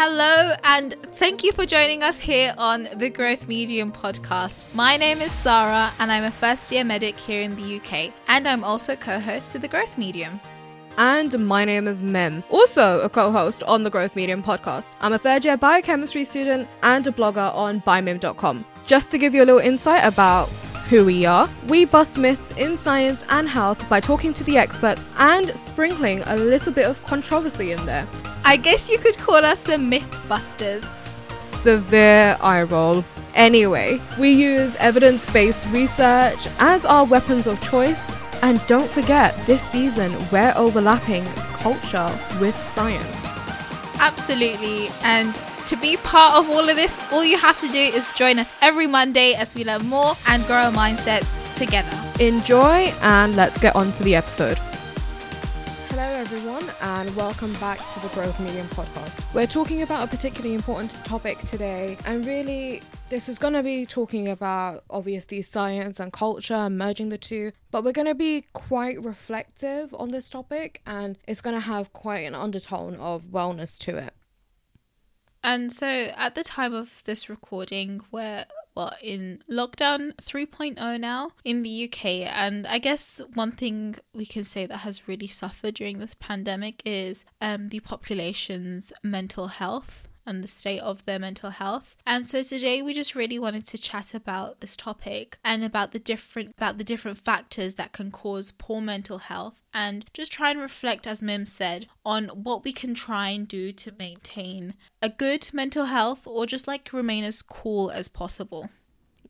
Hello, and thank you for joining us here on the Growth Medium podcast. My name is Sara, and I'm a first year medic here in the UK, and I'm also co host to the Growth Medium. And my name is Mim, also a co host on the Growth Medium podcast. I'm a third year biochemistry student and a blogger on bymim.com. Just to give you a little insight about who we are, we bust myths in science and health by talking to the experts and sprinkling a little bit of controversy in there. I guess you could call us the Mythbusters. Severe eye roll. Anyway, we use evidence based research as our weapons of choice. And don't forget, this season we're overlapping culture with science. Absolutely. And to be part of all of this, all you have to do is join us every Monday as we learn more and grow our mindsets together. Enjoy and let's get on to the episode. Hello, everyone, and welcome back to the Growth Medium podcast. We're talking about a particularly important topic today, and really, this is going to be talking about obviously science and culture, merging the two, but we're going to be quite reflective on this topic, and it's going to have quite an undertone of wellness to it. And so at the time of this recording, we're in lockdown 3.0 now in the UK. And I guess one thing we can say that has really suffered during this pandemic is um, the population's mental health and the state of their mental health. And so today we just really wanted to chat about this topic and about the different about the different factors that can cause poor mental health and just try and reflect as Mim said on what we can try and do to maintain a good mental health or just like remain as cool as possible.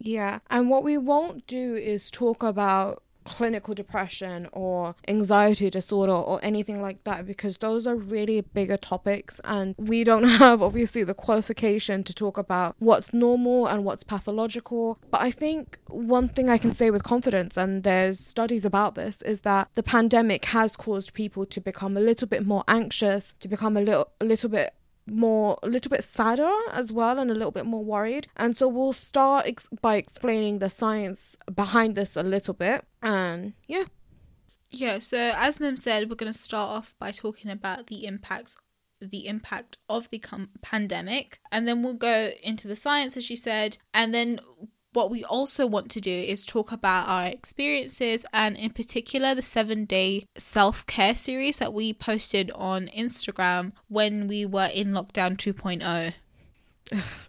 Yeah, and what we won't do is talk about clinical depression or anxiety disorder or anything like that because those are really bigger topics and we don't have obviously the qualification to talk about what's normal and what's pathological. But i think one thing i can say with confidence and there's studies about this is that the pandemic has caused people to become a little bit more anxious to become a little a little bit more a little bit sadder as well and a little bit more worried. And so we'll start ex- by explaining the science behind this a little bit. And yeah. Yeah so as mim said we're going to start off by talking about the impacts the impact of the com- pandemic. And then we'll go into the science as she said. And then what we also want to do is talk about our experiences and, in particular, the seven day self care series that we posted on Instagram when we were in lockdown 2.0.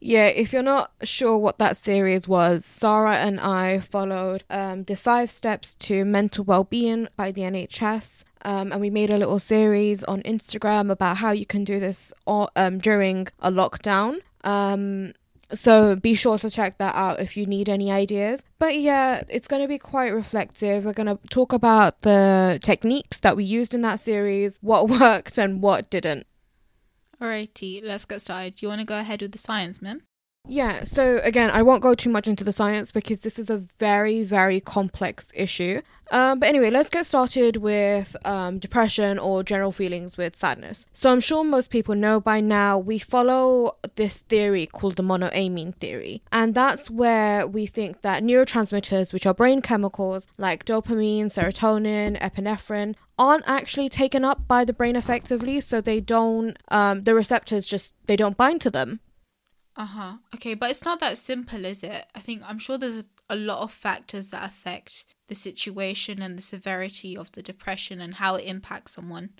yeah, if you're not sure what that series was, Sara and I followed um, the five steps to mental well-being by the NHS. Um, and we made a little series on Instagram about how you can do this all, um, during a lockdown. Um, so be sure to check that out if you need any ideas. But yeah, it's going to be quite reflective. We're going to talk about the techniques that we used in that series, what worked and what didn't. Alrighty, let's get started. Do you want to go ahead with the science, Mim? Yeah, so again, I won't go too much into the science because this is a very, very complex issue. Um, but anyway, let's get started with um, depression or general feelings with sadness. So I'm sure most people know by now we follow this theory called the monoamine theory. And that's where we think that neurotransmitters, which are brain chemicals like dopamine, serotonin, epinephrine, aren't actually taken up by the brain effectively. So they don't, um, the receptors just, they don't bind to them. Uh huh. Okay, but it's not that simple, is it? I think I'm sure there's a, a, lot of factors that affect the situation and the severity of the depression and how it impacts someone.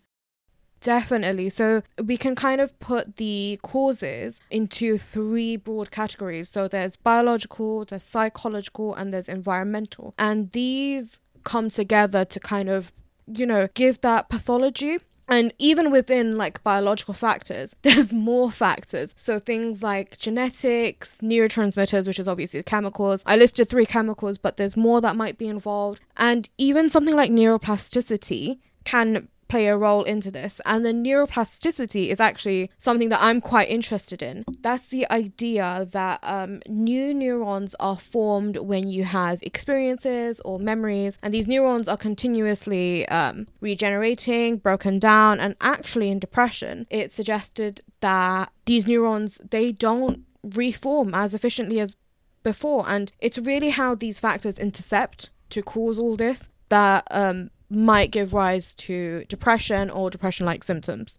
Definitely. So we can kind of put the causes into three broad categories. So there's biological, there's psychological, and there's environmental. And these come together to kind of, you know, give that pathology and even within like biological factors, there's more factors. So things like genetics, neurotransmitters, which is obviously the chemicals. I listed three chemicals, but there's more that might be involved. And even something like neuroplasticity can play a role into this. And the neuroplasticity is actually something that I'm quite interested in. That's the idea that um, new neurons are formed when you have experiences or memories, and these neurons are continuously um, regenerating, broken down, and actually in depression, it's suggested that these neurons they don't reform as efficiently as before, and it's really how these factors intercept to cause all this that um, might give rise to depression or depression like symptoms.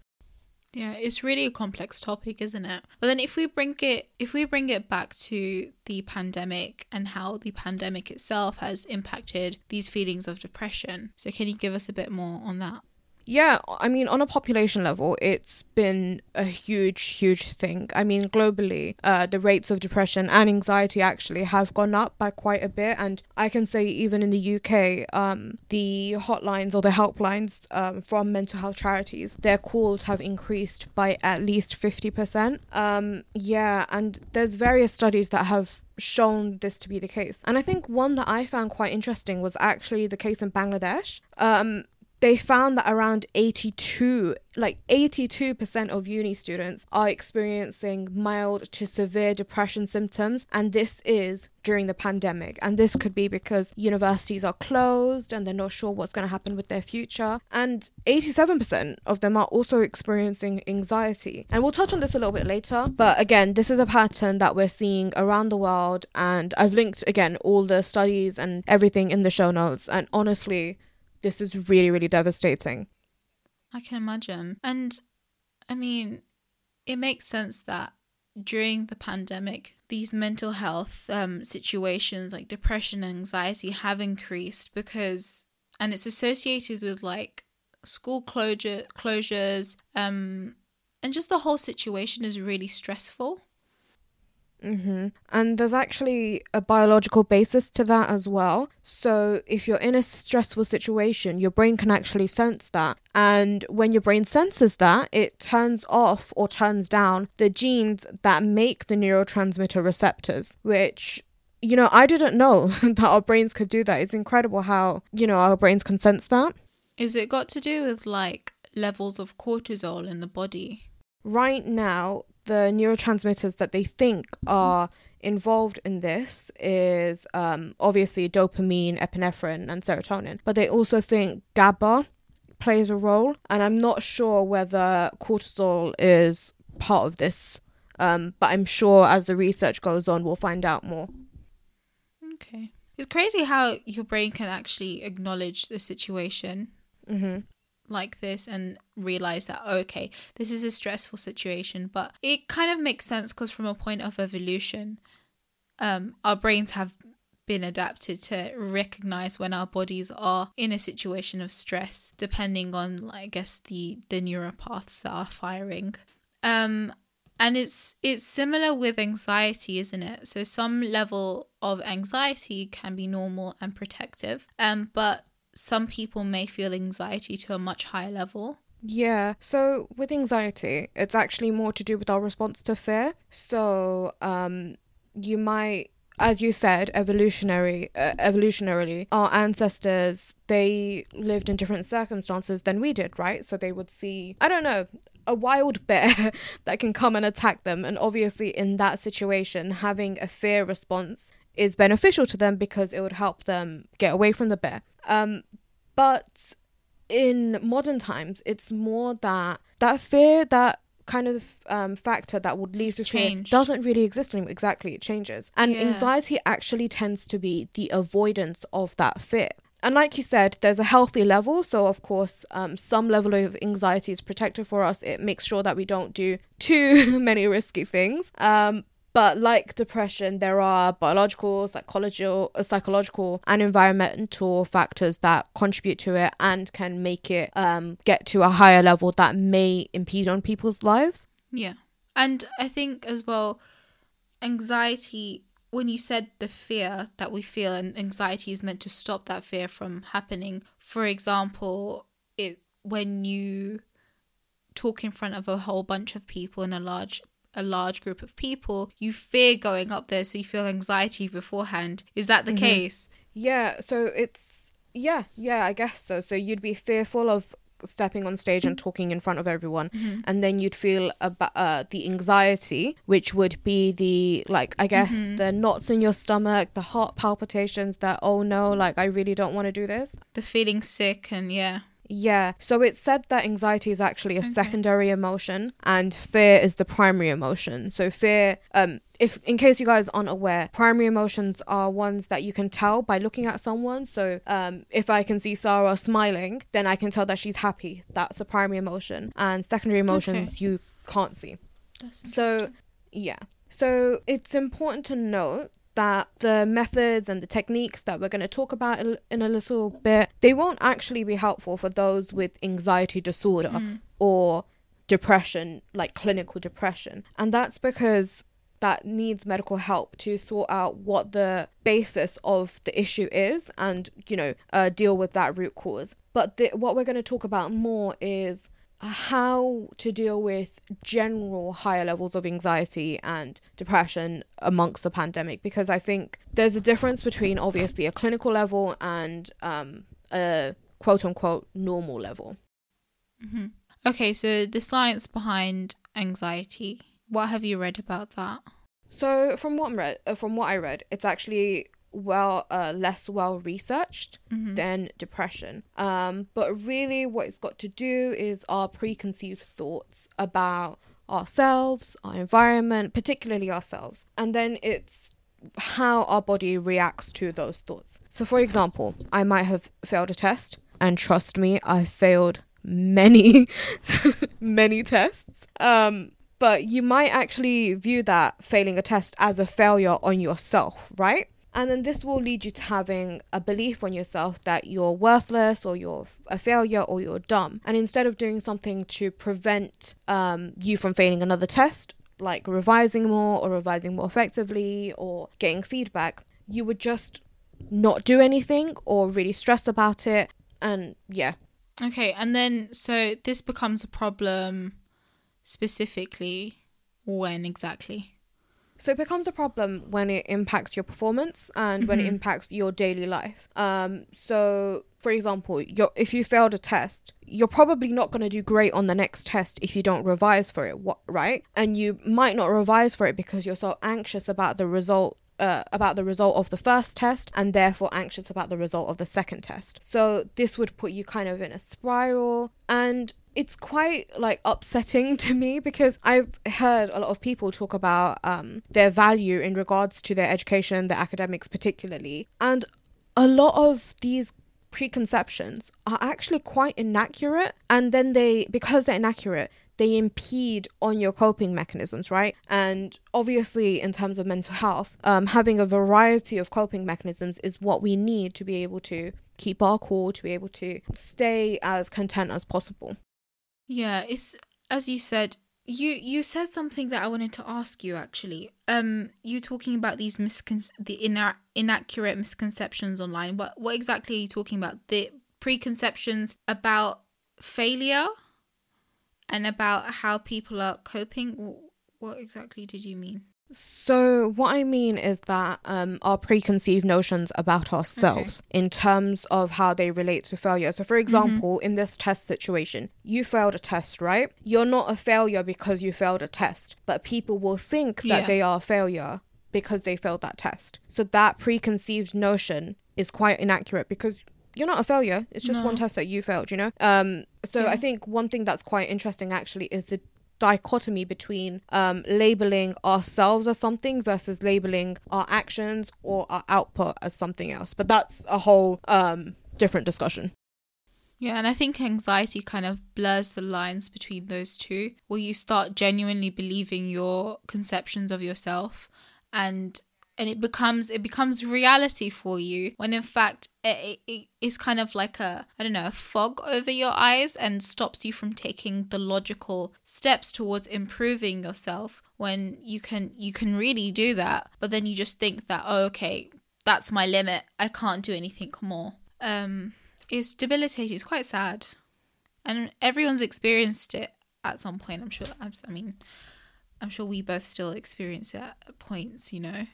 Yeah, it's really a complex topic, isn't it? But then if we bring it if we bring it back to the pandemic and how the pandemic itself has impacted these feelings of depression. So can you give us a bit more on that? Yeah, I mean, on a population level, it's been a huge, huge thing. I mean, globally, uh, the rates of depression and anxiety actually have gone up by quite a bit. And I can say, even in the UK, um, the hotlines or the helplines um, from mental health charities, their calls have increased by at least 50%. Um, yeah, and there's various studies that have shown this to be the case. And I think one that I found quite interesting was actually the case in Bangladesh. Um, they found that around 82 like 82% of uni students are experiencing mild to severe depression symptoms and this is during the pandemic. And this could be because universities are closed and they're not sure what's going to happen with their future. And 87% of them are also experiencing anxiety. And we'll touch on this a little bit later but again this is a pattern that we're seeing around the world. And I've linked again all the studies and everything in the show notes. And honestly this is really, really devastating. I can imagine. And I mean, it makes sense that during the pandemic, these mental health um, situations like depression and anxiety have increased because, and it's associated with like school closure closures, um, and just the whole situation is really stressful. Mm-hmm. And there's actually a biological basis to that as well. So, if you're in a stressful situation, your brain can actually sense that. And when your brain senses that, it turns off or turns down the genes that make the neurotransmitter receptors, which you know, I didn't know that our brains could do that. It's incredible how, you know, our brains can sense that. Is it got to do with like levels of cortisol in the body? Right now, the neurotransmitters that they think are involved in this is um, obviously dopamine, epinephrine, and serotonin, but they also think GABA plays a role, and I'm not sure whether cortisol is part of this. Um, but I'm sure as the research goes on, we'll find out more. Okay. It's crazy how your brain can actually acknowledge the situation. Mm-hmm like this and realize that okay this is a stressful situation. But it kind of makes sense because from a point of evolution um our brains have been adapted to recognize when our bodies are in a situation of stress depending on i guess the the neuropaths that are firing. Um and it's it's similar with anxiety isn't it? So some level of anxiety can be normal and protective. Um but some people may feel anxiety to a much higher level. Yeah. So with anxiety, it's actually more to do with our response to fear. So um you might as you said evolutionary uh, evolutionarily our ancestors they lived in different circumstances than we did right so they would see i don't know a wild bear that can come and attack them and obviously in that situation having a fear response is beneficial to them because it would help them get away from the bear um, but in modern times, it's more that that fear, that kind of um, factor that would lead to change doesn't really exist anymore. Exactly, it changes. And yeah. anxiety actually tends to be the avoidance of that fear. And like you said, there's a healthy level. So, of course, um, some level of anxiety is protective for us. It makes sure that we don't do too many risky things. Um, but like depression, there are biological, psychological, uh, psychological, and environmental factors that contribute to it and can make it um, get to a higher level that may impede on people's lives. Yeah, and I think as well, anxiety. When you said the fear that we feel, and anxiety is meant to stop that fear from happening. For example, it when you talk in front of a whole bunch of people in a large a large group of people, you fear going up there, so you feel anxiety beforehand. Is that the mm-hmm. case? Yeah, so it's yeah, yeah, I guess so. So you'd be fearful of stepping on stage and talking in front of everyone mm-hmm. and then you'd feel about uh, the anxiety which would be the like i guess mm-hmm. the knots in your stomach the heart palpitations that oh no like i really don't want to do this the feeling sick and yeah Yeah. So it's said that anxiety is actually a Okay. secondary emotion and fear is the primary emotion. So fear um if in case you guys aren't aware, primary emotions are ones that you can tell by looking at someone. So um if I can see Sara smiling, then I can tell that she's happy. That's a primary emotion. And secondary emotions Okay. you can't see. So, yeah. So it's important to note that the methods and the techniques that we're going to talk about in a little bit, they won't actually be helpful for those with anxiety disorder Mm. or depression, like clinical depression. And that's because that needs medical help to sort out what the basis of the issue is and, you know, uh, deal with that root cause. But the, what we're going to talk about more is how to deal with general higher levels of anxiety and depression amongst the pandemic because I think there's a difference between obviously a clinical level and um, a quote unquote normal level. hmm Okay, so the science behind anxiety. What have you read about that? So from what read, uh, from what I read, it's actually well uh, less well researched Mhm. than depression. Um, but really, what it's got to do is our preconceived thoughts about ourselves, our environment, particularly ourselves, and then it's how our body reacts to those thoughts. So, for example, I might have failed a test, and trust me, I failed many, many tests. Um, but you might actually view that failing a test as a failure on yourself, right? And then this will lead you to having a belief on yourself that you're worthless or you're a failure or you're dumb. And instead of doing something to prevent um, you from failing another test, like revising more or revising more effectively or getting feedback, you would just not do anything or really stress about it. And yeah, Okay, and then so this becomes a problem specifically when exactly? So it becomes a problem when it impacts your performance and when it Mhm. impacts your daily life. Um, so for example, if you failed a test, you're probably not going to do great on the next test if you don't revise for it, what right? And you might not revise for it because you're so anxious about the result uh, about the result of the first test and therefore anxious about the result of the second test. So this would put you kind of in a spiral and it's quite like upsetting to me because I've heard a lot of people talk about um, their value in regards to their education, their academics particularly, and a lot of these preconceptions are actually quite inaccurate and then they because they're inaccurate they impede on your coping mechanisms right? And obviously in terms of mental health um, having a variety of coping mechanisms is what we need to be able to keep our cool to be able to stay as content as possible Yeah, it's as you said. You you said something that I wanted to ask you actually. Um, you talking about these miscon the ina- inaccurate misconceptions online. What what exactly are you talking about? The preconceptions about failure and about how people are coping. What exactly did you mean? So, what I mean is that um, our preconceived notions about ourselves in terms of how they relate to failure. So, for example, in this test situation, you failed a test, right? You're not a failure because you failed a test, but people will think that Yeah. they are a failure because they failed that test. So, that preconceived notion is quite inaccurate because you're not a failure. It's just one test that you failed, you know? Um, so, Yeah. I think one thing that's quite interesting actually is the dichotomy between um, labeling ourselves as something versus labeling our actions or our output as something else. But that's a whole um, different discussion. Yeah, and I think anxiety kind of blurs the lines between those two, where you start genuinely believing your conceptions of yourself, and and it becomes it becomes reality for you when in fact it, it, it is kind of like a I don't know a fog over your eyes and stops you from taking the logical steps towards improving yourself when you can you can really do that, but then you just think that oh okay that's my limit I can't do anything more. Um, it's debilitating. It's quite sad, and everyone's experienced it at some point. I'm sure. I mean, I'm sure we both still experience it at points. You know.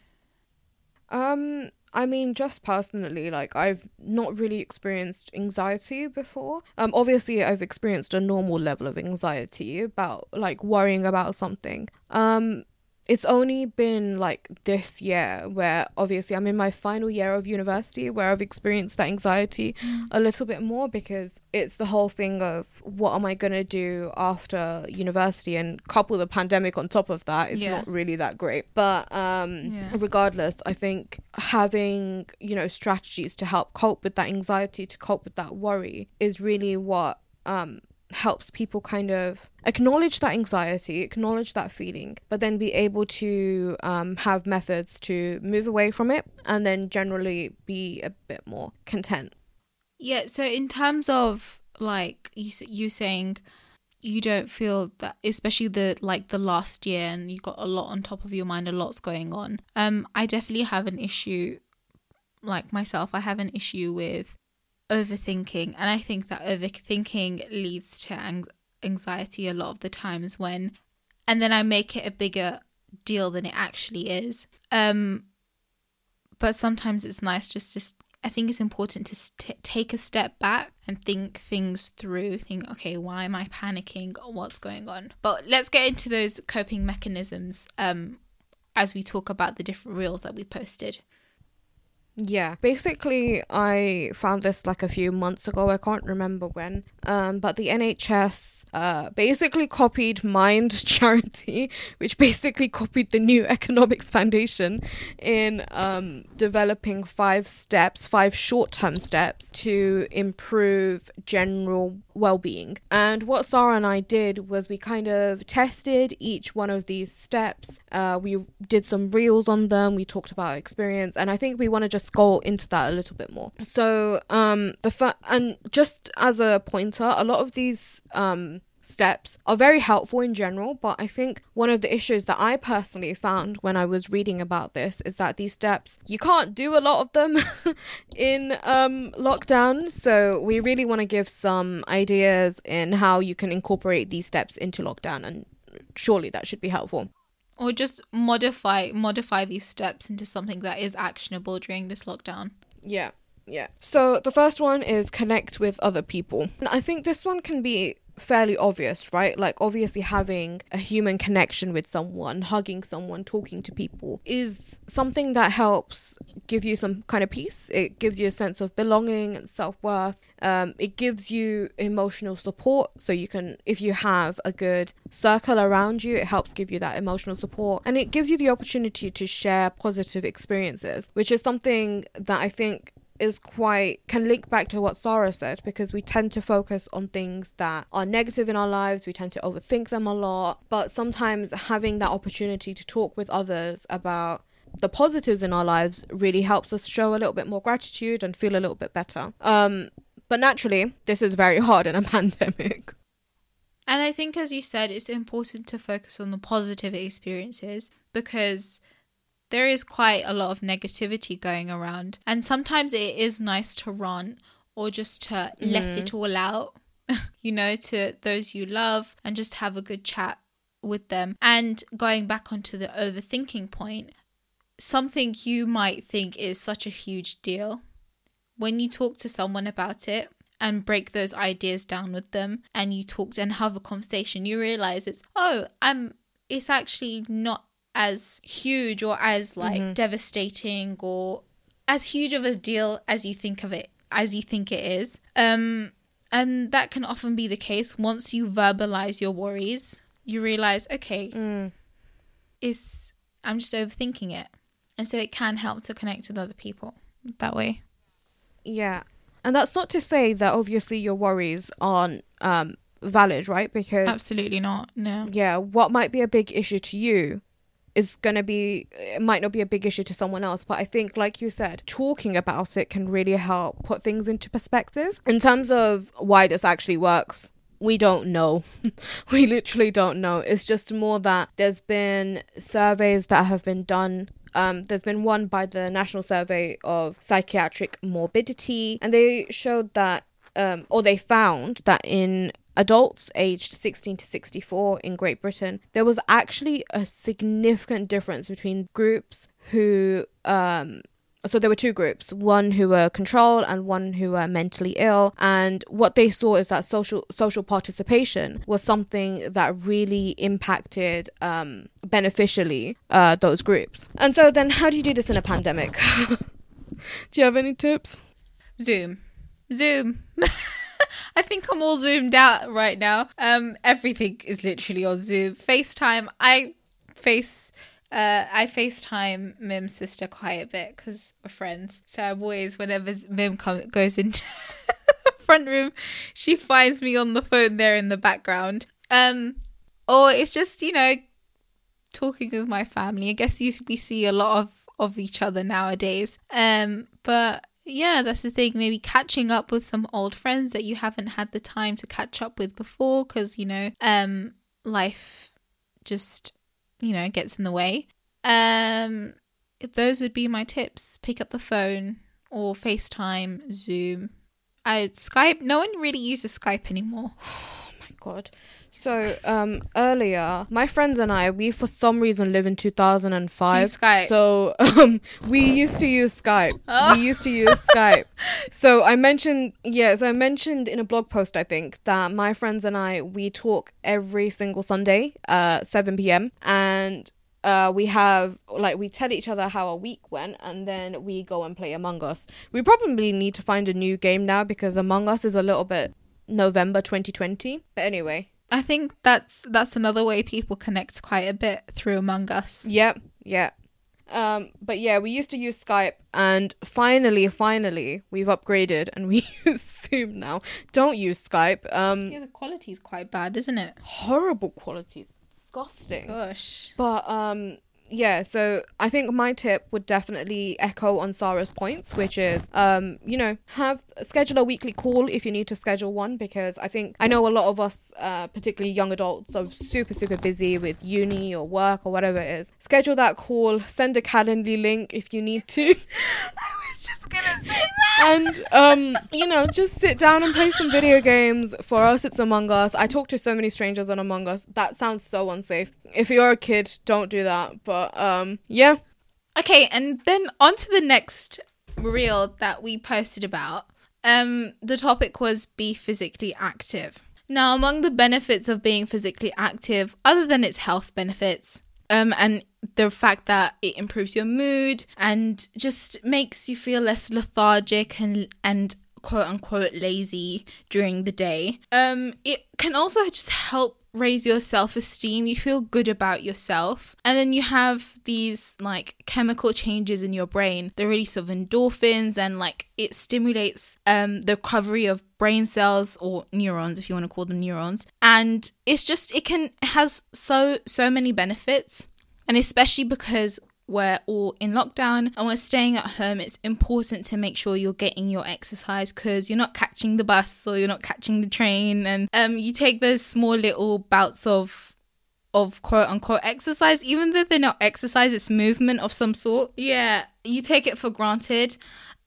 Um, I mean, just personally, like I've not really experienced anxiety before. Um, obviously, I've experienced a normal level of anxiety about like worrying about something. Um, it's only been like this year where obviously I'm in my final year of university where I've experienced that anxiety Mm. a little bit more because it's the whole thing of what am I going to do after university and couple the pandemic on top of that it's Yeah. not really that great but um Yeah. regardless I think having you know strategies to help cope with that anxiety to cope with that worry is really what um helps people kind of acknowledge that anxiety, acknowledge that feeling, but then be able to um, have methods to move away from it and then generally be a bit more content. Yeah, so in terms of like you you saying you don't feel that especially the like the last year and you got a lot on top of your mind, a lot's going on. Um I definitely have an issue like myself, I have an issue with overthinking and I think that overthinking leads to anxiety a lot of the times when and then I make it a bigger deal than it actually is. Um but sometimes it's nice just to, I think it's important to st- take a step back and think things through. Think, okay, why am I panicking? What's going on? But let's get into those coping mechanisms um, as we talk about the different reels that we posted. Yeah, basically, I found this like a few months ago. I can't remember when. Um, but the NHS uh basically copied Mind Charity, which basically copied the New Economics Foundation in um developing five steps, five short-term steps to improve general well-being. And what Sara and I did was we kind of tested each one of these steps. Uh, we did some reels on them. We talked about experience, and I think we want to just go into that a little bit more. So, um, the fa- and just as a pointer, a lot of these um steps are very helpful in general, but I think one of the issues that I personally found when I was reading about this is that these steps you can't do a lot of them in um lockdown. So we really want to give some ideas in how you can incorporate these steps into lockdown and surely that should be helpful. Or just modify modify these steps into something that is actionable during this lockdown. Yeah. Yeah. So the first one is connect with other people. And I think this one can be fairly obvious, right? Like obviously having a human connection with someone, hugging someone, talking to people is something that helps give you some kind of peace. It gives you a sense of belonging and self-worth. Um, it gives you emotional support so you can if you have a good circle around you it helps give you that emotional support and it gives you the opportunity to share positive experiences which is something that i think is quite can link back to what Sara said because we tend to focus on things that are negative in our lives. We tend to overthink them a lot, but sometimes having that opportunity to talk with others about the positives in our lives really helps us show a little bit more gratitude and feel a little bit better. Um, but naturally, this is very hard in a pandemic. And I think, as you said, it's important to focus on the positive experiences because there is quite a lot of negativity going around. And sometimes it is nice to rant or just to let mm. it all out, you know, to those you love and just have a good chat with them. And going back onto the overthinking point, something you might think is such a huge deal when you talk to someone about it and break those ideas down with them and you talk and have a conversation you realize it's oh i'm it's actually not as huge or as like devastating or as huge of a deal as you think of it as you think it is um and that can often be the case once you verbalize your worries you realize okay Mm. it's i'm just overthinking it and so it can help to connect with other people that way Yeah. And that's not to say that obviously your worries aren't um, valid, right? Because absolutely not no yeah, what might be a big issue to you is going to be, it might not be a big issue to someone else. But I think, like you said, talking about it can really help put things into perspective. In terms of why this actually works, we don't know. we literally don't know. It's just more that there's been surveys that have been done um, there's been one by the National Survey of Psychiatric Morbidity, and they showed that, um, or they found that in adults aged 16 to 64 in Great Britain, there was actually a significant difference between groups who um, so there were two groups, one who were control and one who were mentally ill. And what they saw is that social social participation was something that really impacted um, beneficially uh, those groups. And so then, how do you do this in a pandemic? do you have any tips? Zoom. Zoom. I think I'm all zoomed out right now. Um, everything is literally on Zoom. FaceTime. I face. Uh, I FaceTime Mim's sister quite a bit because we're friends. So I'm always, whenever Mim come, goes into the front room, she finds me on the phone there in the background. Um, or it's just you know talking with my family. I guess you, we see a lot of of each other nowadays. Um, but yeah, that's the thing. Maybe catching up with some old friends that you haven't had the time to catch up with before because, you know, um, life just, you know, gets in the way. Um, those would be my tips. Pick up the phone or FaceTime, Zoom. I Skype. No one really uses Skype anymore. Oh my god. So um earlier, my friends and I, we for some reason live in 2005. Do Skype? So um we used to use Skype. Oh. We used to use Skype. So I mentioned yes, I mentioned in a blog post I think that my friends and I we talk every single Sunday, uh 7 p.m. and uh, we have like we tell each other how our week went and then we go and play Among Us. We probably need to find a new game now because Among Us is a little bit November 2020. But anyway, I think that's that's another way people connect quite a bit through Among Us. Yep, yeah. Um, but yeah, we used to use Skype, and finally, finally, we've upgraded and we use Zoom now. Don't use Skype. Um, Yeah, the quality's quite bad, isn't it? horrible quality, It's disgusting. Gosh. But um, yeah. So I think my tip would definitely echo on Sara's points, which is um, you know, have schedule a weekly call if you need to schedule one, because I think I know a lot of us, uh, particularly young adults, are super super busy with uni or work or whatever it is. Schedule that call. Send a Calendly link if you need to. I was just gonna say that. and um, you know, just sit down and play some video games. For us, it's Among Us. I talk to so many strangers on Among Us. That sounds so unsafe. If you're a kid, don't do that. But um, yeah, Okay, and then on to the next reel that we posted about. Um, the topic was be physically active. Now, among the benefits of being physically active, other than its health benefits, um, and the fact that it improves your mood and just makes you feel less lethargic and and quote unquote lazy during the day. Um, it can also just help raise your self esteem. You feel good about yourself. And then you have these like chemical changes in your brain, the release of endorphins, and like it stimulates um, the recovery of brain cells or neurons, if you want to call them neurons. And it's just, it can, it has so, so many benefits. And especially because we're all in lockdown and we're staying at home, it's important to make sure you're getting your exercise because you're not catching the bus or you're not catching the train. And um, you take those small little bouts of of quote unquote exercise, even though they're not exercise, it's movement of some sort. Yeah, you take it for granted.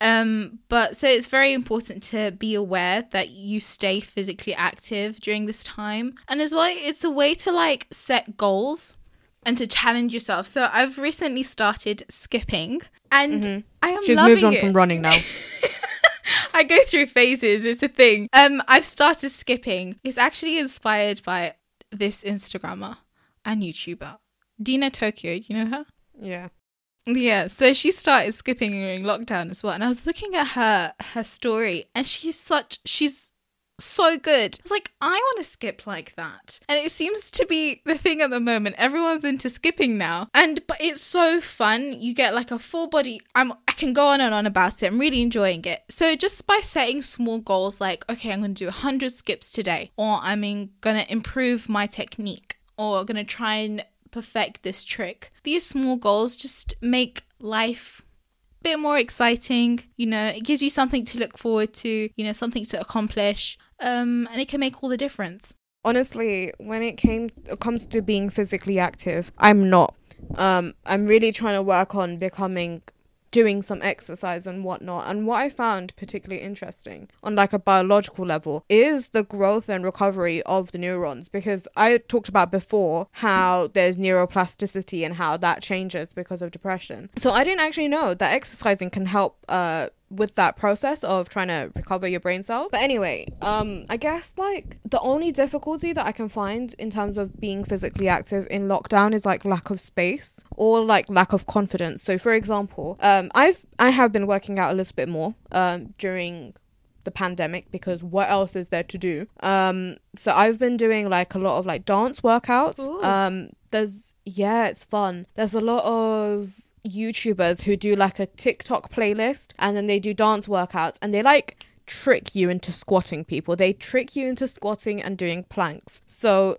Um, but so it's very important to be aware that you stay physically active during this time. And as well, it's a way to like set goals and to challenge yourself. So I've recently started skipping and I am she's moved on it. from running now. I go through phases. It's a thing. Um, I've started skipping. It's actually inspired by this Instagrammer and YouTuber, Dina Tokio. You know her? yeah. Yeah. So she started skipping during lockdown as well, and I was looking at her her story, and she's such she's so good. I was like, I want to skip like that. And it seems to be the thing at the moment. Everyone's into skipping now. And but it's so fun. You get like a full body I'm I can go on and on about it. I'm really enjoying it. So just by setting small goals like, okay, I'm going to do 100 skips today or I'm to improve my technique or going to try and perfect this trick. These small goals just make life a bit more exciting you know it gives you something to look forward to you know something to accomplish um and it can make all the difference Honestly, when it came comes to being physically active, I'm not. Um, I'm really trying to work on becoming doing some exercise and whatnot. And what I found particularly interesting on like a biological level is the growth and recovery of the neurons because I talked about before how there's neuroplasticity and how that changes because of depression. So I didn't actually know that exercising can help uh with that process of trying to recover your brain cells. But anyway, um, I guess like the only difficulty that I can find in terms of being physically active in lockdown is like lack of space or like lack of confidence. So for example, um, I've I have been working out a little bit more um during the pandemic because what else is there to do? Um, so I've been doing like a lot of like dance workouts. Ooh. Um, there's yeah, it's fun. There's a lot of YouTubers who do like a TikTok playlist and then they do dance workouts and they like trick you into squatting people. They trick you into squatting and doing planks. So,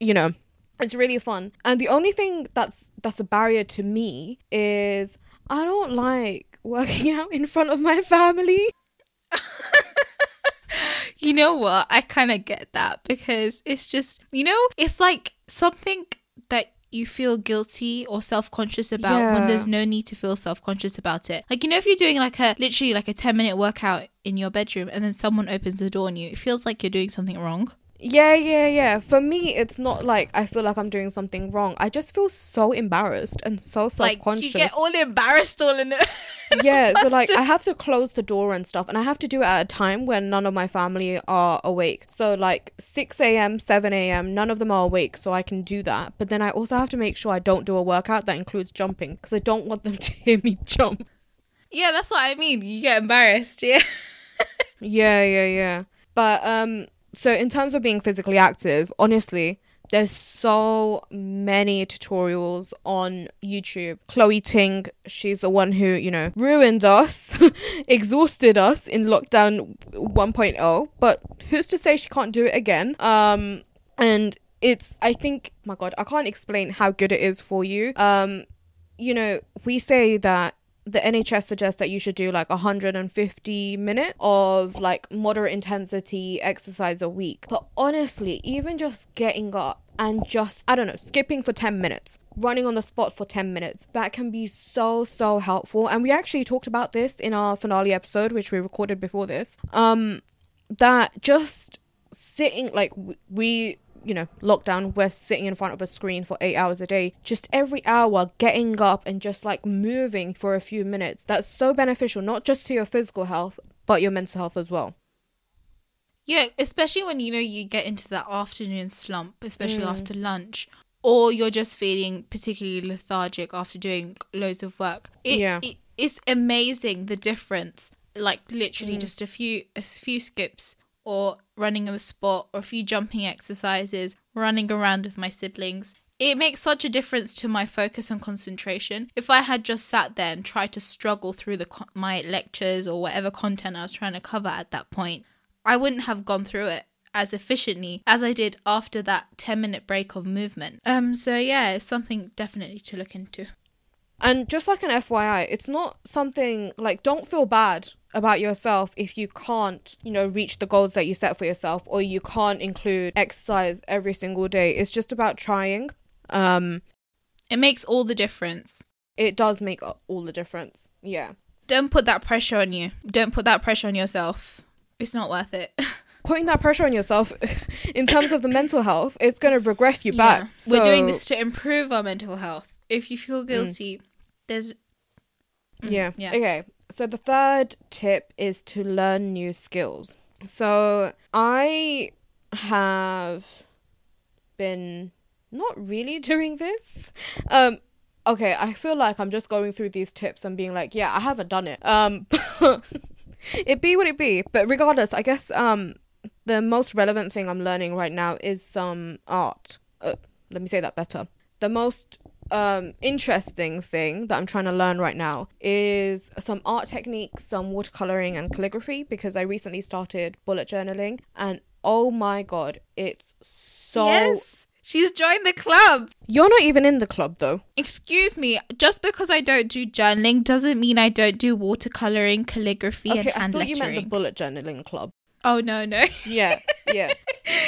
you know, it's really fun. And the only thing that's that's a barrier to me is I don't like working out in front of my family. You know what? I kind of get that because it's just, you know, it's like something you feel guilty or self-conscious about when there's no need to feel self-conscious about it. Like you know if you're doing like a literally like a 10 minute workout in your bedroom and then someone opens the door on you, it feels like you're doing something wrong. Yeah, yeah, yeah. For me, it's not like I feel like I'm doing something wrong. I just feel so embarrassed and so self-conscious. you get all embarrassed all in it. yeah, so like I have to close the door and stuff, and I have to do it at a time when none of my family are awake. So like six a.m., seven a.m., none of them are awake, so I can do that. But then I also have to make sure I don't do a workout that includes jumping because I don't want them to hear me jump. yeah, that's what I mean. You get embarrassed, yeah. Yeah, yeah, yeah. But um, so in terms of being physically active, honestly. There's so many tutorials on YouTube. Chloe Ting, she's the one who, you know, ruined us, exhausted us in lockdown 1.0. But who's to say she can't do it again? Um, and it's, I think, my God, I can't explain how good it is for you. Um, you know, we say that the NHS suggests that you should do like 150 minutes of like moderate intensity exercise a week. But honestly, even just getting up and just, I don't know, skipping for 10 minutes, running on the spot for 10 minutes, that can be so, so helpful. And we actually talked about this in our finale episode, which we recorded before this. Um, that just sitting like we you know lockdown we're sitting in front of a screen for eight hours a day just every hour getting up and just like moving for a few minutes that's so beneficial not just to your physical health but your mental health as well Yeah, especially when you know you get into that afternoon slump, especially Mm. after lunch, or you're just feeling particularly lethargic after doing loads of work. It, Yeah. it, it's amazing the difference. Like literally Mm. just a few a few skips or running on the spot or a few jumping exercises, running around with my siblings. It makes such a difference to my focus and concentration. If I had just sat there and tried to struggle through the my lectures or whatever content I was trying to cover at that point, I wouldn't have gone through it as efficiently as I did after that 10 minute break of movement. Um so yeah, it's something definitely to look into. And just like an fyi it's not something like don't feel bad about yourself if you can't you know reach the goals that you set for yourself or you can't include exercise every single day it's just about trying um It makes all the difference. it does make all the difference yeah Don't put that pressure on you. Don't put that pressure on yourself. It's not worth it. putting that pressure on yourself in terms of the mental health, it's going to regress you back. Yeah. We're doing this to improve our mental health. If you feel guilty, there's Mm, Yeah. yeah. Okay. So the third tip is to learn new skills. So I have been not really doing this. Um okay, I feel like I'm just going through these tips and being like, yeah, I haven't done it. Um it be what it be. But regardless, I guess um the most relevant thing I'm learning right now is some art. Uh, let me say that better. The most um interesting thing that I'm trying to learn right now is some art techniques, some watercoloring and calligraphy because I recently started bullet journaling and oh my god, it's so yes. She's joined the club. You're not even in the club though. Excuse me, just because I don't do journaling doesn't mean I don't do watercoloring, calligraphy, Okay, and I hand thought you meant the bullet journaling club. oh no, no. Yeah, yeah.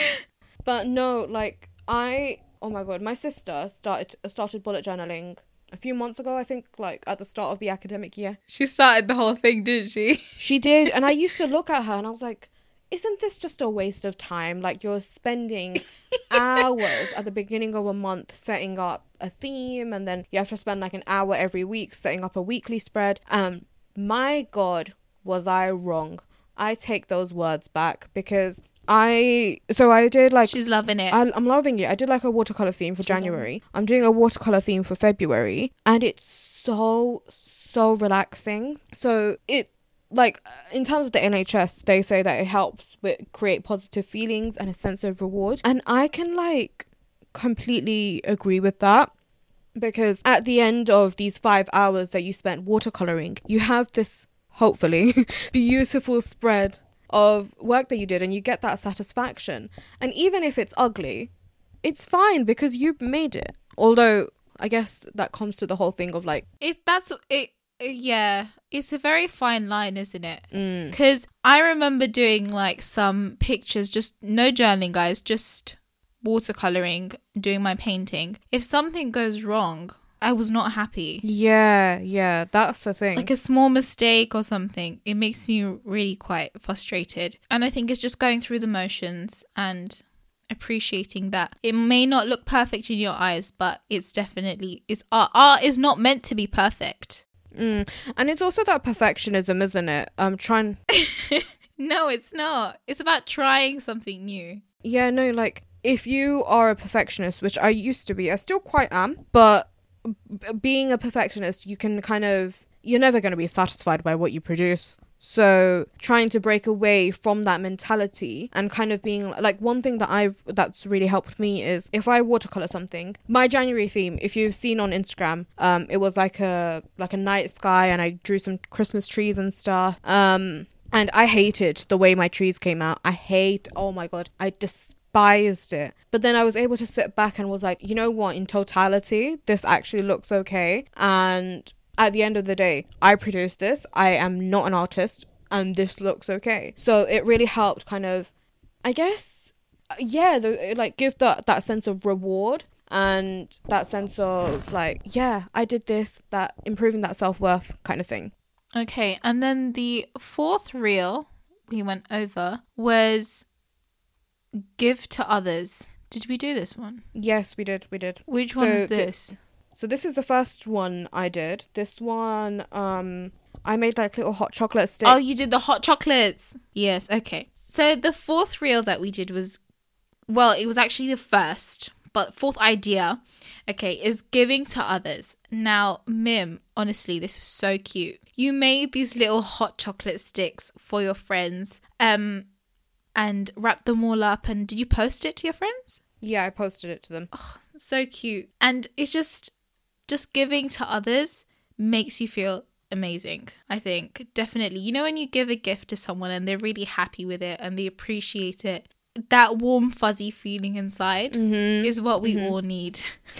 but no, like I oh my god, my sister started started bullet journaling a few months ago, I think, like at the start of the academic year. She started the whole thing, didn't she? She did, and I used to look at her and I was like, isn't this just a waste of time? Like you're spending hours at the beginning of a month setting up a theme and then you have to spend like an hour every week setting up a weekly spread. Um my god, was I wrong. I take those words back because I so I did like She's loving it. I, I'm loving it. I did like a watercolor theme for She's January. I'm doing a watercolor theme for February, and it's so so relaxing. So it like uh, in terms of the NHS, they say that it helps with create positive feelings and a sense of reward, and I can like completely agree with that because at the end of these five hours that you spent watercoloring, you have this hopefully beautiful spread of work that you did and you get that satisfaction. And even if it's ugly, it's fine because you made it. Although I guess that comes to the whole thing of like, it that's it. Yeah, it's a very fine line, isn't it? mm, Because I remember doing like some pictures, just no journaling, guys, just watercoloring, doing my painting. If something goes wrong, I was not happy. yeah, yeah, that's the thing. Like a small mistake or something, it makes me really quite frustrated. And I think it's just going through the motions and appreciating that it may not look perfect in your eyes, but it's definitely it's art. Art is not meant to be perfect. mm. And it's also that perfectionism, isn't it? I'm trying. No, it's not. It's about trying something new. Yeah, no, like if you are a perfectionist, which I used to be, I still quite am, but being a perfectionist, you can kind of you're never going to be satisfied by what you produce. So trying to break away from that mentality and kind of being like one thing that I've that's really helped me is if I watercolor something, my January theme, if you've seen on Instagram, um, it was like a like a night sky and I drew some Christmas trees and stuff. Um, and I hated the way my trees came out. I hate. Oh my god, I despised it. But then I was able to sit back and was like, you know what? In totality, this actually looks okay. And at the end of the day, I produced this. I am not an artist, and this looks okay. So it really helped, kind of, I guess, uh, yeah, the, like give that that sense of reward and that sense of like, yeah, I did this. That improving that self worth kind of thing. Okay, and then the fourth reel we went over was give to others. Did we do this one? Yes, we did. We did. Which one So is the- this? So this is the first one I did. This one, um, I made like little hot chocolate sticks. Oh, you did the hot chocolates. Yes, okay. So the fourth reel that we did was, well, it was actually the first, but fourth idea, okay, is giving to others. Now, Mim, honestly, this was so cute. You made these little hot chocolate sticks for your friends, um, and wrapped them all up. And did you post it to your friends? yeah, I posted it to them. Oh, so cute and it's just just giving to others makes you feel amazing i think definitely you know when you give a gift to someone and they're really happy with it and they appreciate it that warm fuzzy feeling inside Mm-hmm. is what we all need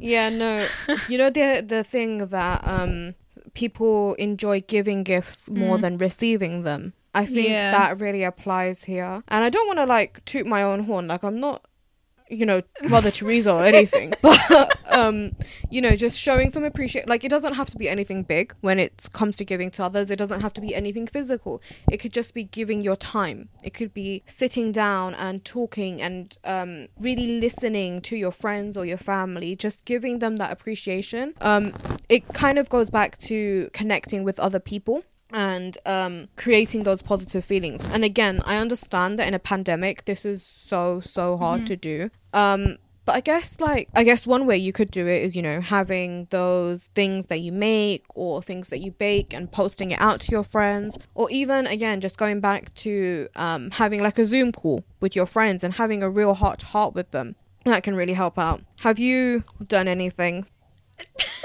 Yeah, no, you know the the thing that um people enjoy giving gifts more than receiving them. I think Yeah. that really applies here. And I don't want to like toot my own horn. Like I'm not, you know, Mother Teresa or anything. But um, you know, just showing some appreciation. Like it doesn't have to be anything big when it comes to giving to others. It doesn't have to be anything physical. It could just be giving your time. It could be sitting down and talking and um, really listening to your friends or your family. Just giving them that appreciation. Um, it kind of goes back to connecting with other people and um, creating those positive feelings. And again, I understand that in a pandemic, this is so so hard to do. Um, but I guess like I guess one way you could do it is you know having those things that you make or things that you bake and posting it out to your friends, or even again just going back to um, having like a Zoom call with your friends and having a real heart to heart with them. That can really help out. Have you done anything?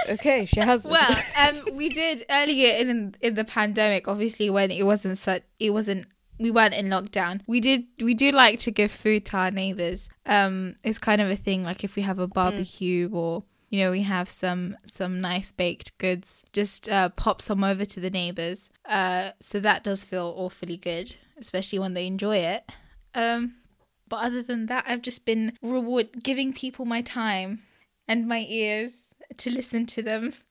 Okay, she hasn't. well um we did earlier in in the pandemic obviously when it wasn't such it wasn't we weren't in lockdown. We did we do like to give food to our neighbors. Um it's kind of a thing like if we have a barbecue or you know we have some some nice baked goods just uh pop some over to the neighbors. Uh so that does feel awfully good especially when they enjoy it. Um but other than that i've just been reward giving people my time and my ears to listen to them.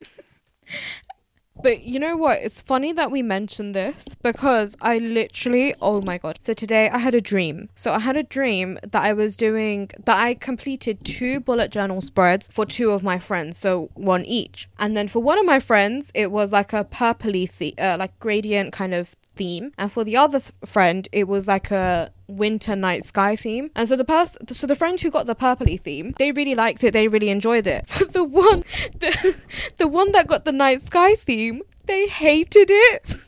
But you know what? It's funny that we mentioned this because I literally, oh my god. So today I had a dream. So I had a dream that I was doing, that I completed two bullet journal spreads for two of my friends. So one each. And then for one of my friends, it was like a purpley, the- uh, like gradient kind of theme. And for the other th- friend, it was like a winter night sky theme. And so the person, so the friend who got the purpley theme, they really liked it. They really enjoyed it. But the one, the, the one that got the night sky theme, they hated it.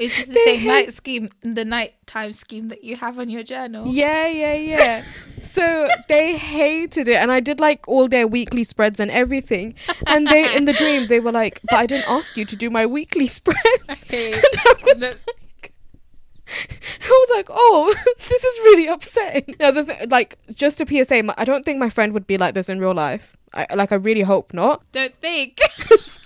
Is this the same night scheme, the nighttime scheme that you have on your journal? Yeah, yeah, yeah. so they hated it, and I did like all their weekly spreads and everything. And they, in the dream, they were like, "But I didn't ask you to do my weekly spreads." Okay. And I was No. like, I was like, "Oh, this is really upsetting." Now, the th- like, just a PSA, my- I don't think my friend would be like this in real life. I like, I really hope not. Don't think.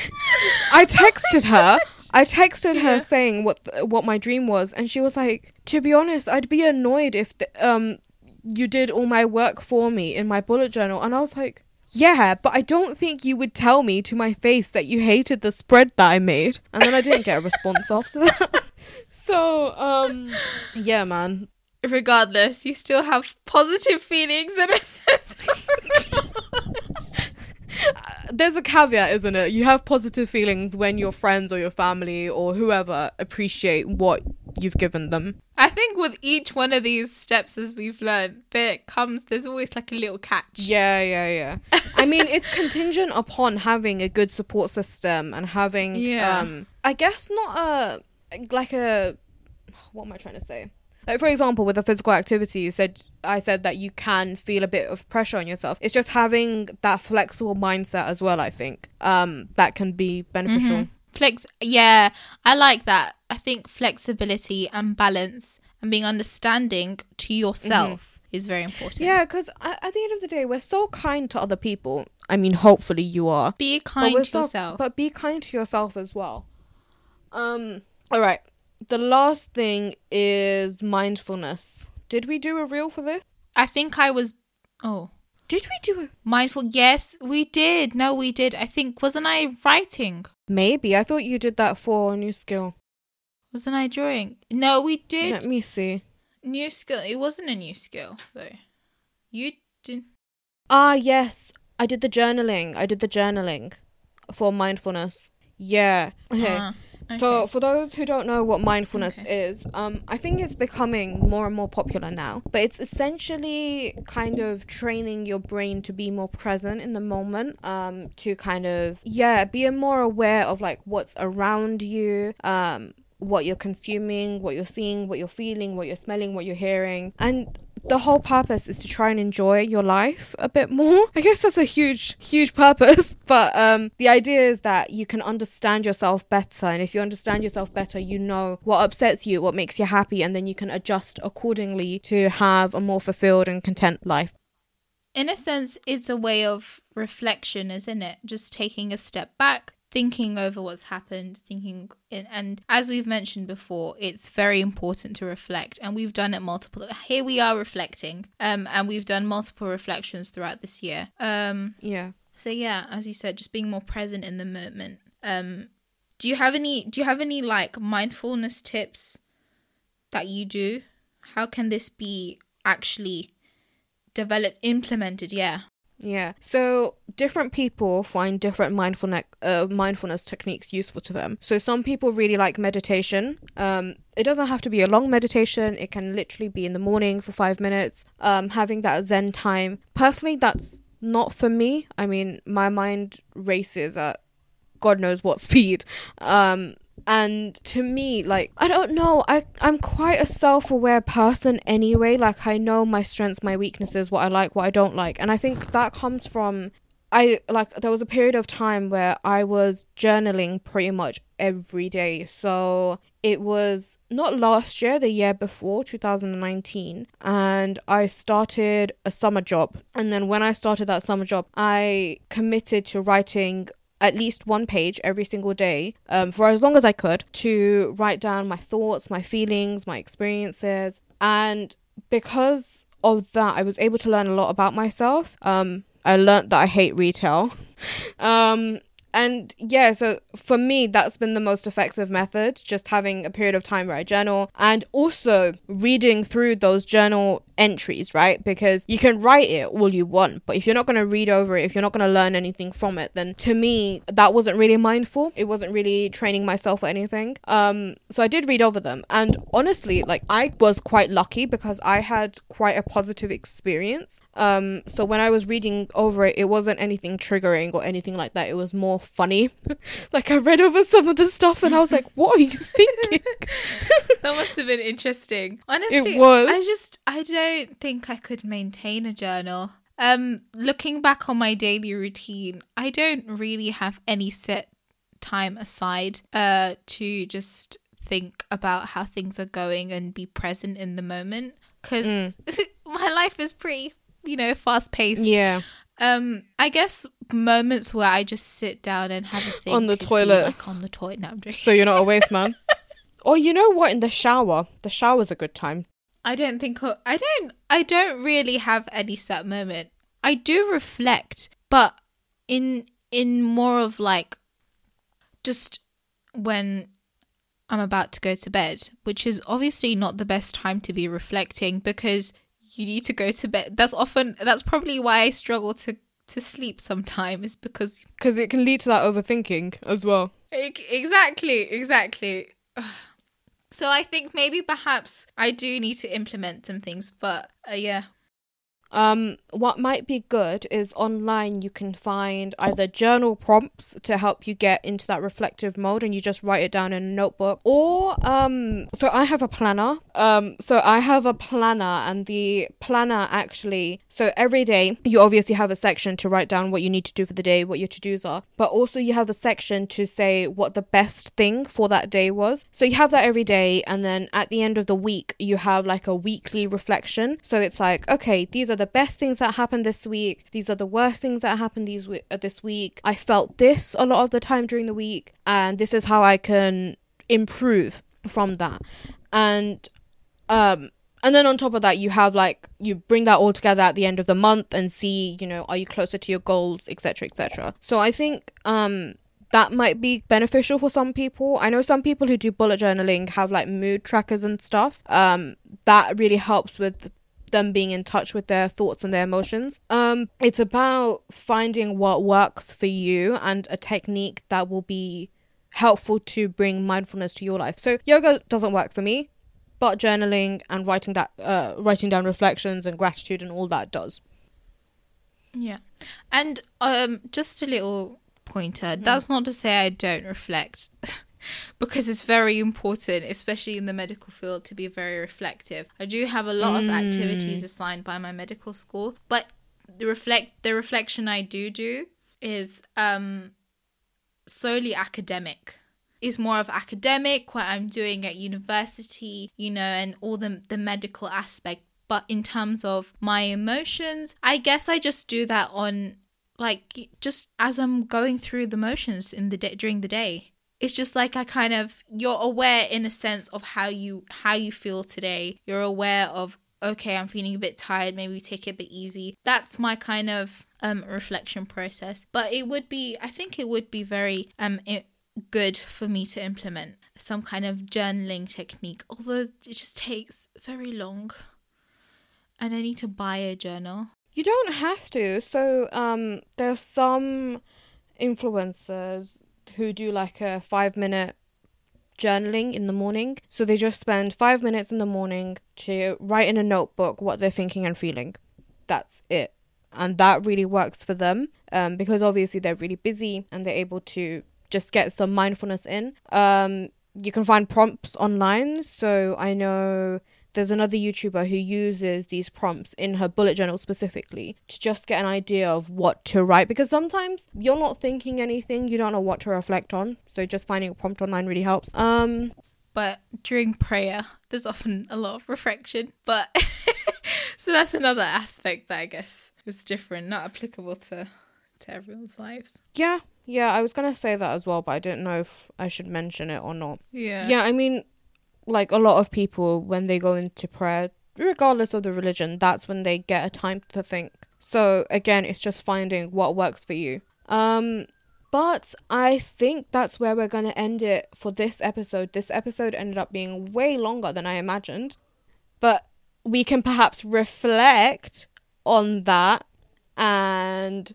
I texted her. I texted her Yeah. saying what what my dream was, and she was like, "To be honest, I'd be annoyed if the, um you did all my work for me in my bullet journal." And I was like, "Yeah, but I don't think you would tell me to my face that you hated the spread that I made." And then I didn't get a response after that. so um, yeah, man. Regardless, you still have positive feelings in a sense. There's a caveat, isn't it? You have positive feelings when your friends or your family or whoever appreciate what you've given them. I think with each one of these steps, as we've learned, there comes there's always like a little catch. Yeah, yeah, yeah. I mean, it's contingent upon having a good support system and having, Yeah. um, I guess not a like a what am I trying to say? Like for example, with the physical activity, you said I said that you can feel a bit of pressure on yourself. It's just having that flexible mindset as well. I think um, that can be beneficial. Mhm. Flex. Yeah, I like that. I think flexibility and balance and being understanding to yourself is very important. Yeah, because at the end of the day, we're so kind to other people. I mean, hopefully you are. Be kind to so- yourself. But be kind to yourself as well. Um. All right. The last thing is mindfulness. Did we do a reel for this? I think I was. Oh, Did we do it? mindful. Yes, we did. No, we did. I think wasn't I writing? Maybe. I thought you did that for a new skill. Wasn't I drawing? No, we did. Let me see. New skill. It wasn't a new skill though. You didn't. Ah, yes. I did the journaling. I did the journaling for mindfulness. Yeah. Okay. Ah, So, for those who don't know what mindfulness Okay. is, um, I think it's becoming more and more popular now. But it's essentially kind of training your brain to be more present in the moment, um, to kind of yeah, be more aware of like what's around you, um, what you're consuming, what you're seeing, what you're feeling, what you're smelling, what you're hearing, and the whole purpose is to try and enjoy your life a bit more. I guess that's a huge, huge purpose. But um, the idea is that you can understand yourself better. And if you understand yourself better, you know what upsets you, what makes you happy, and then you can adjust accordingly to have a more fulfilled and content life. in a sense, it's a way of reflection, isn't it? Just taking a step back, thinking over what's happened, thinking, and as we've mentioned before, it's very important to reflect, and we've done it multiple. Here we are reflecting, um, and we've done multiple reflections throughout this year. Um, Yeah. so yeah, as you said, just being more present in the moment. Um, do you have any? Do you have any like mindfulness tips that you do? How can this be actually developed, implemented? Yeah. Yeah. So different people find different mindfulness uh, mindfulness techniques useful to them. So some people really like meditation. Um, it doesn't have to be a long meditation. It can literally be in the morning for five minutes. Um, having that Zen time. Personally, that's not for me. I mean, my mind races at God knows what speed. Um, and to me, like, I don't know, I, I'm quite a self aware person anyway. Like, I know my strengths, my weaknesses, what I like, what I don't like. And I think that comes from, I like, there was a period of time where I was journaling pretty much every day. So it was not last year, the year before, 2019. And I started a summer job. And then when I started that summer job, I committed to writing at least one page every single day um, for as long as I could to write down my thoughts, my feelings, my experiences. And because of that, I was able to learn a lot about myself. Um, I learned that I hate retail. um, and yeah, so for me, that's been the most effective method, just having a period of time where I journal and also reading through those journal entries, right? Because you can write it all you want, but if you're not going to read over it, if you're not going to learn anything from it, then to me, that wasn't really mindful. It wasn't really training myself or anything. Um, so I did read over them. And honestly, like, I was quite lucky because I had quite a positive experience. Um, so when I was reading over it, it wasn't anything triggering or anything like that. It was more funny. like I read over some of the stuff and I was like, "What are you thinking?" that must have been interesting. Honestly, It was. I just I don't think I could maintain a journal. Um, looking back on my daily routine, I don't really have any set time aside uh to just think about how things are going and be present in the moment because my life is pretty you know fast paced yeah. um i guess moments where i just sit down and have a think On the toilet. like on the toilet no So you're not a waste man. or you know what? In the shower, the shower's a good time. I don't think I don't I don't really have any set moment. I do reflect, but in in more of like just when I'm about to go to bed, which is obviously not the best time to be reflecting because you need to go to bed. That's often that's probably why I struggle to to sleep sometimes because Because it can lead to that overthinking as well. Exactly, exactly. So I think maybe perhaps I do need to implement some things, but uh, yeah. Um, what might be good is online you can find either journal prompts to help you get into that reflective mode and you just write it down in a notebook or um so I have a planner. Um so I have a planner and the planner actually so every day you obviously have a section to write down what you need to do for the day, what your to-dos are, but also you have a section to say what the best thing for that day was. So you have that every day and then at the end of the week you have like a weekly reflection. So it's like, okay, these are the best things that happened this week. These are the worst things that happened these we- uh, this week. I felt this a lot of the time during the week and this is how I can improve from that. And um and then on top of that you have like you bring that all together at the end of the month and see you know are you closer to your goals etc etc so i think um that might be beneficial for some people i know some people who do bullet journaling have like mood trackers and stuff um that really helps with them being in touch with their thoughts and their emotions. Um it's about finding what works for you and a technique that will be helpful to bring mindfulness to your life. So yoga doesn't work for me but journaling and writing that uh, writing down reflections and gratitude and all that does. Yeah. And um just a little pointer. That's not to say I don't reflect because it's very important, especially in the medical field to be very reflective. I do have a lot of activities assigned by my medical school, but the reflect the reflection I do do is um solely academic. Is more of academic what I'm doing at university, you know, and all the the medical aspect. But in terms of my emotions, I guess I just do that on like just as I'm going through the motions in the day during the day. It's just like I kind of you're aware in a sense of how you how you feel today. You're aware of okay, I'm feeling a bit tired, maybe take it a bit easy. That's my kind of um reflection process. But it would be I think it would be very um i good for me to implement some kind of journaling technique, although it just takes very long. And I need to buy a journal. you don't have to so um there's some influencers who do like a five minute journaling in the morning. So they just spend five minutes in the morning to write in a notebook what they're thinking and feeling. That's it. And that really works for them um, because obviously they're really busy and they're able to just get some mindfulness in. Um, you can find prompts online. So i know there's another YouTuber who uses these prompts in her bullet journal specifically to just get an idea of what to write because sometimes you're not thinking anything, you don't know what to reflect on. So just finding a prompt online really helps. Um But during prayer, there's often a lot of reflection. But so that's another aspect that I guess is different, not applicable to to everyone's lives. yeah, yeah, I was going to say that as well, but I didn't know if I should mention it or not. Yeah. Yeah, I mean like a lot of people when they go into prayer regardless of the religion, that's when they get a time to think. So again, it's just finding what works for you. Um, but I think that's where we're going to end it for this episode. This episode ended up being way longer than I imagined. But we can perhaps reflect on that and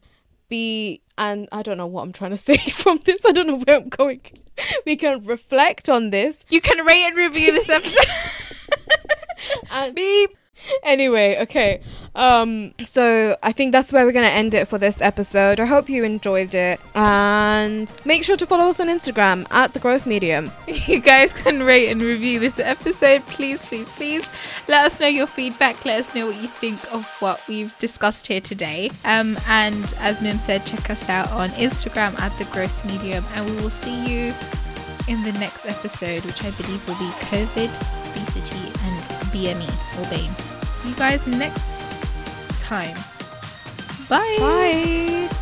be and I don't know what I'm trying to say from this. I don't know where I'm going. We can reflect on this. You can rate and review this episode. and beep. Anyway, okay. Um so I think that's where we're going to end it for this episode. I hope you enjoyed it and make sure to follow us on Instagram at the growth medium. you guys can rate and review this episode. Please, please, please let us know your feedback. Let us know what you think of what we've discussed here today. Um, and as Mim said, check us out on Instagram at the growth medium, and we will see you in the next episode, which I believe will be COVID, obesity, and BME or BAME. You guys next time. Bye. Bye.